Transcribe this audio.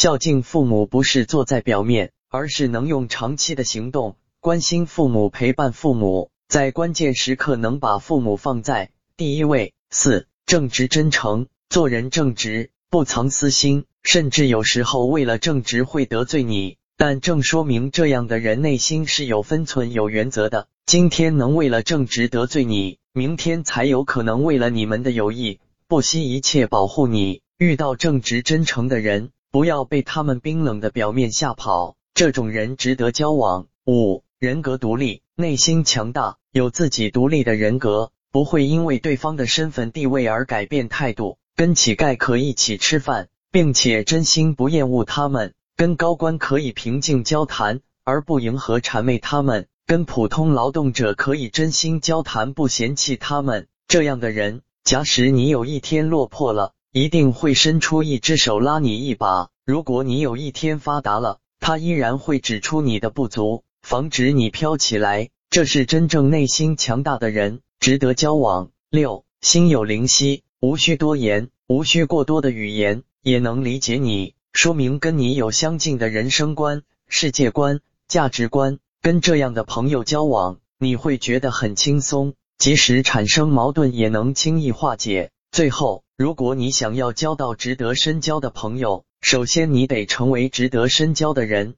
孝敬父母不是坐在表面，而是能用长期的行动关心父母、陪伴父母，在关键时刻能把父母放在第一位。四、正直真诚，做人正直，不藏私心，甚至有时候为了正直会得罪你，但正说明这样的人内心是有分寸、有原则的。今天能为了正直得罪你，明天才有可能为了你们的友谊不惜一切保护你。遇到正直真诚的人，不要被他们冰冷的表面吓跑，这种人值得交往。五、人格独立，内心强大，有自己独立的人格。不会因为对方的身份地位而改变态度，跟乞丐可一起吃饭，并且真心不厌恶他们；跟高官可以平静交谈，而不迎合谄媚他们；跟普通劳动者可以真心交谈，不嫌弃他们。这样的人，假使你有一天落魄了，一定会伸出一只手拉你一把；如果你有一天发达了，他依然会指出你的不足，防止你飘起来。这是真正内心强大的人。值得交往。六，心有灵犀，无需多言，无需过多的语言，也能理解你，说明跟你有相近的人生观、世界观、价值观。跟这样的朋友交往，你会觉得很轻松，即使产生矛盾，也能轻易化解。最后，如果你想要交到值得深交的朋友，首先你得成为值得深交的人。